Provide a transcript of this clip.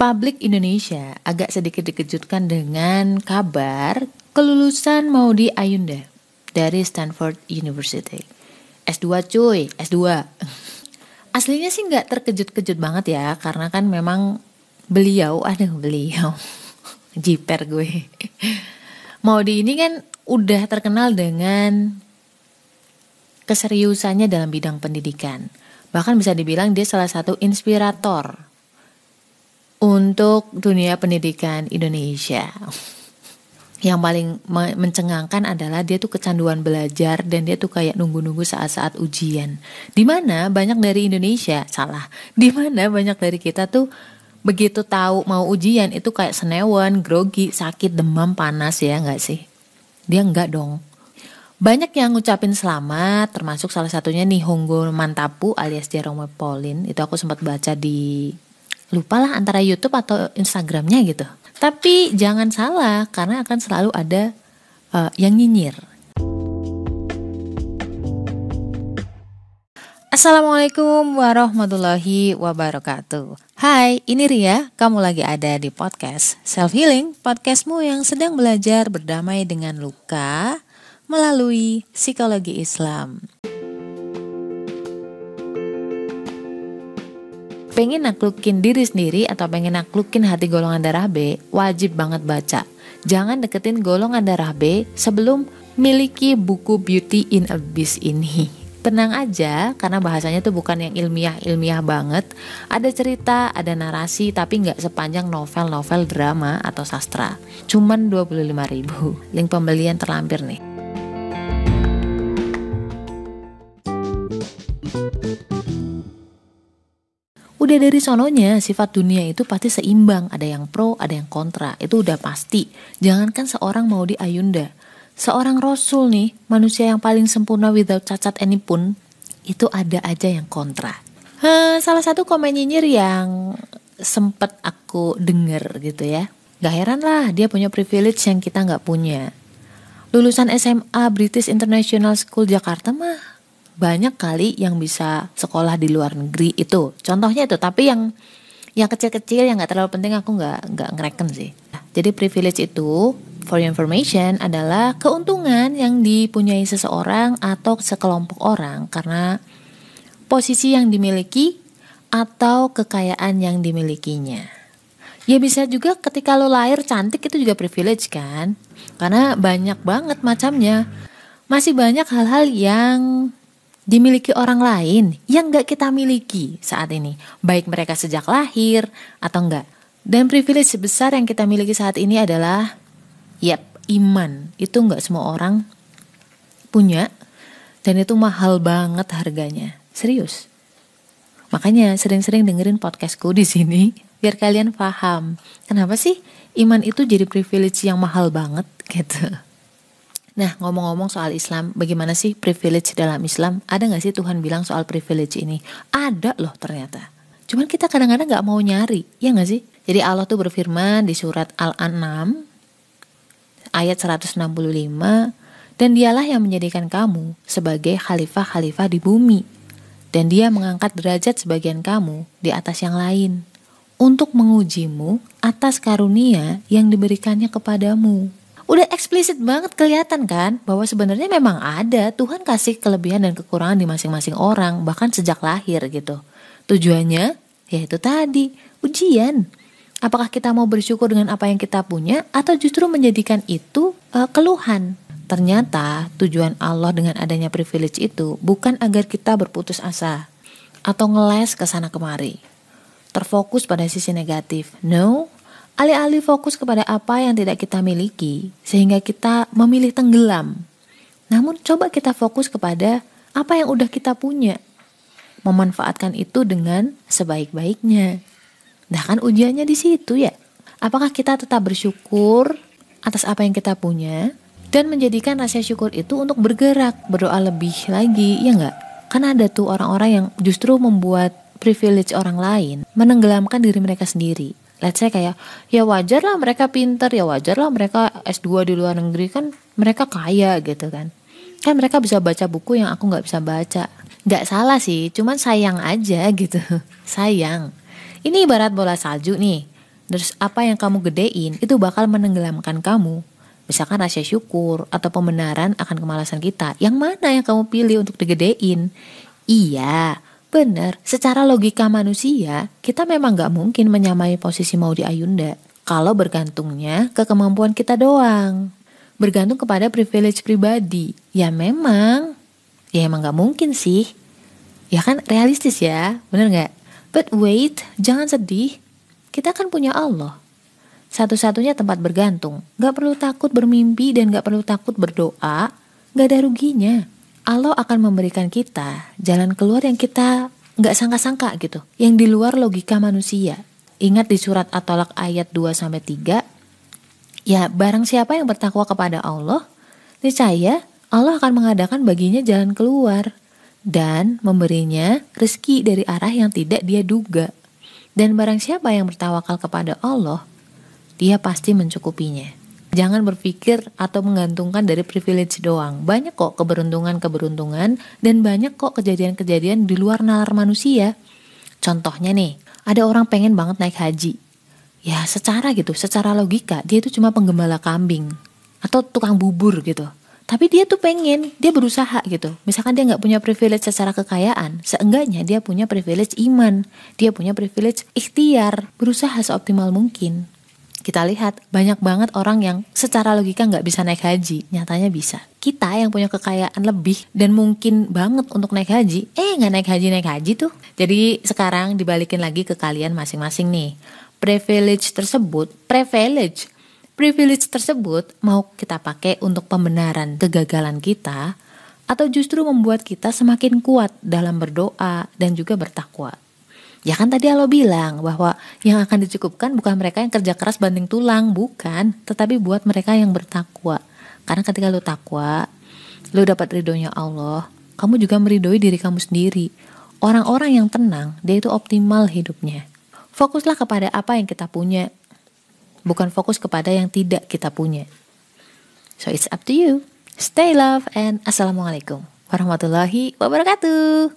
Publik Indonesia agak sedikit dikejutkan dengan kabar kelulusan Maudi Ayunda dari Stanford University. S2 cuy, S2. Aslinya sih nggak terkejut-kejut banget ya, karena kan memang beliau, ada beliau, jiper gue. Maudi ini kan udah terkenal dengan keseriusannya dalam bidang pendidikan. Bahkan bisa dibilang dia salah satu inspirator untuk dunia pendidikan Indonesia. Yang paling mencengangkan adalah dia tuh kecanduan belajar dan dia tuh kayak nunggu-nunggu saat-saat ujian. Di mana banyak dari Indonesia salah. Di mana banyak dari kita tuh begitu tahu mau ujian itu kayak senewan, grogi, sakit, demam, panas ya nggak sih? Dia nggak dong. Banyak yang ngucapin selamat, termasuk salah satunya nih Honggo Mantapu alias Jerome Pauline. Itu aku sempat baca di lupa lah antara YouTube atau Instagramnya gitu. Tapi jangan salah karena akan selalu ada uh, yang nyinyir. Assalamualaikum warahmatullahi wabarakatuh. Hai, ini Ria. Kamu lagi ada di podcast Self Healing, podcastmu yang sedang belajar berdamai dengan luka melalui psikologi Islam. Pengen naklukin diri sendiri atau pengen naklukin hati golongan darah B, wajib banget baca. Jangan deketin golongan darah B sebelum miliki buku Beauty in Abyss ini. Tenang aja, karena bahasanya tuh bukan yang ilmiah-ilmiah banget. Ada cerita, ada narasi, tapi nggak sepanjang novel-novel drama atau sastra. Cuman 25 ribu. Link pembelian terlampir nih. Udah dari sononya sifat dunia itu pasti seimbang, ada yang pro, ada yang kontra. Itu udah pasti. Jangankan seorang mau di Ayunda, seorang rasul nih, manusia yang paling sempurna without cacat any pun, itu ada aja yang kontra. Ha, salah satu komen nyinyir yang sempet aku denger gitu ya. Gak heran lah dia punya privilege yang kita nggak punya. Lulusan SMA British International School Jakarta mah banyak kali yang bisa sekolah di luar negeri itu. Contohnya itu tapi yang yang kecil-kecil yang nggak terlalu penting aku nggak nggak ngereken sih. Jadi privilege itu for your information adalah keuntungan yang dipunyai seseorang atau sekelompok orang. Karena posisi yang dimiliki atau kekayaan yang dimilikinya. Ya bisa juga ketika lo lahir cantik itu juga privilege kan? Karena banyak banget macamnya. Masih banyak hal-hal yang dimiliki orang lain yang gak kita miliki saat ini, baik mereka sejak lahir atau enggak. Dan privilege sebesar yang kita miliki saat ini adalah, yap, iman. Itu enggak semua orang punya, dan itu mahal banget harganya. Serius. Makanya sering-sering dengerin podcastku di sini biar kalian paham kenapa sih iman itu jadi privilege yang mahal banget gitu. Nah, ngomong-ngomong soal Islam, bagaimana sih privilege dalam Islam? Ada gak sih Tuhan bilang soal privilege ini? Ada loh ternyata. Cuman kita kadang-kadang gak mau nyari, ya gak sih? Jadi Allah tuh berfirman di surat Al-An'am ayat 165 dan dialah yang menjadikan kamu sebagai khalifah-khalifah di bumi dan dia mengangkat derajat sebagian kamu di atas yang lain untuk mengujimu atas karunia yang diberikannya kepadamu udah eksplisit banget kelihatan kan bahwa sebenarnya memang ada Tuhan kasih kelebihan dan kekurangan di masing-masing orang bahkan sejak lahir gitu. Tujuannya yaitu tadi ujian. Apakah kita mau bersyukur dengan apa yang kita punya atau justru menjadikan itu uh, keluhan? Ternyata tujuan Allah dengan adanya privilege itu bukan agar kita berputus asa atau ngeles ke sana kemari. Terfokus pada sisi negatif. No, Alih-alih fokus kepada apa yang tidak kita miliki, sehingga kita memilih tenggelam. Namun coba kita fokus kepada apa yang udah kita punya. Memanfaatkan itu dengan sebaik-baiknya. Nah kan ujiannya di situ ya. Apakah kita tetap bersyukur atas apa yang kita punya dan menjadikan rasa syukur itu untuk bergerak, berdoa lebih lagi, ya enggak? Kan ada tuh orang-orang yang justru membuat privilege orang lain menenggelamkan diri mereka sendiri let's say kayak ya wajar lah mereka pinter ya wajar lah mereka S2 di luar negeri kan mereka kaya gitu kan kan mereka bisa baca buku yang aku nggak bisa baca nggak salah sih cuman sayang aja gitu sayang ini ibarat bola salju nih terus apa yang kamu gedein itu bakal menenggelamkan kamu. Misalkan rasa syukur atau pembenaran akan kemalasan kita. Yang mana yang kamu pilih untuk digedein? Iya, benar. Secara logika manusia, kita memang gak mungkin menyamai posisi Maudi Ayunda. Kalau bergantungnya ke kemampuan kita doang. Bergantung kepada privilege pribadi. Ya memang. Ya emang gak mungkin sih. Ya kan realistis ya, bener gak? But wait, jangan sedih. Kita kan punya Allah. Satu-satunya tempat bergantung. Gak perlu takut bermimpi dan gak perlu takut berdoa. Gak ada ruginya. Allah akan memberikan kita jalan keluar yang kita gak sangka-sangka gitu. Yang di luar logika manusia. Ingat di surat At-Tolak ayat 2-3. Ya barang siapa yang bertakwa kepada Allah. Niscaya Allah akan mengadakan baginya jalan keluar. Dan memberinya rezeki dari arah yang tidak dia duga. Dan barang siapa yang bertawakal kepada Allah, dia pasti mencukupinya. Jangan berpikir atau menggantungkan dari privilege doang. Banyak kok keberuntungan-keberuntungan dan banyak kok kejadian-kejadian di luar nalar manusia. Contohnya nih, ada orang pengen banget naik haji. Ya secara gitu, secara logika dia itu cuma penggembala kambing atau tukang bubur gitu. Tapi dia tuh pengen, dia berusaha gitu. Misalkan dia nggak punya privilege secara kekayaan, seenggaknya dia punya privilege iman, dia punya privilege ikhtiar, berusaha seoptimal mungkin. Kita lihat banyak banget orang yang secara logika nggak bisa naik haji, nyatanya bisa. Kita yang punya kekayaan lebih dan mungkin banget untuk naik haji, eh nggak naik haji naik haji tuh. Jadi sekarang dibalikin lagi ke kalian masing-masing nih. Privilege tersebut, privilege Privilege tersebut mau kita pakai untuk pembenaran kegagalan kita atau justru membuat kita semakin kuat dalam berdoa dan juga bertakwa. Ya kan tadi Allah bilang bahwa yang akan dicukupkan bukan mereka yang kerja keras banding tulang, bukan, tetapi buat mereka yang bertakwa. Karena ketika lu takwa, lu dapat ridhonya Allah, kamu juga meridhoi diri kamu sendiri. Orang-orang yang tenang, dia itu optimal hidupnya. Fokuslah kepada apa yang kita punya, bukan fokus kepada yang tidak kita punya. So it's up to you. Stay love and assalamualaikum warahmatullahi wabarakatuh.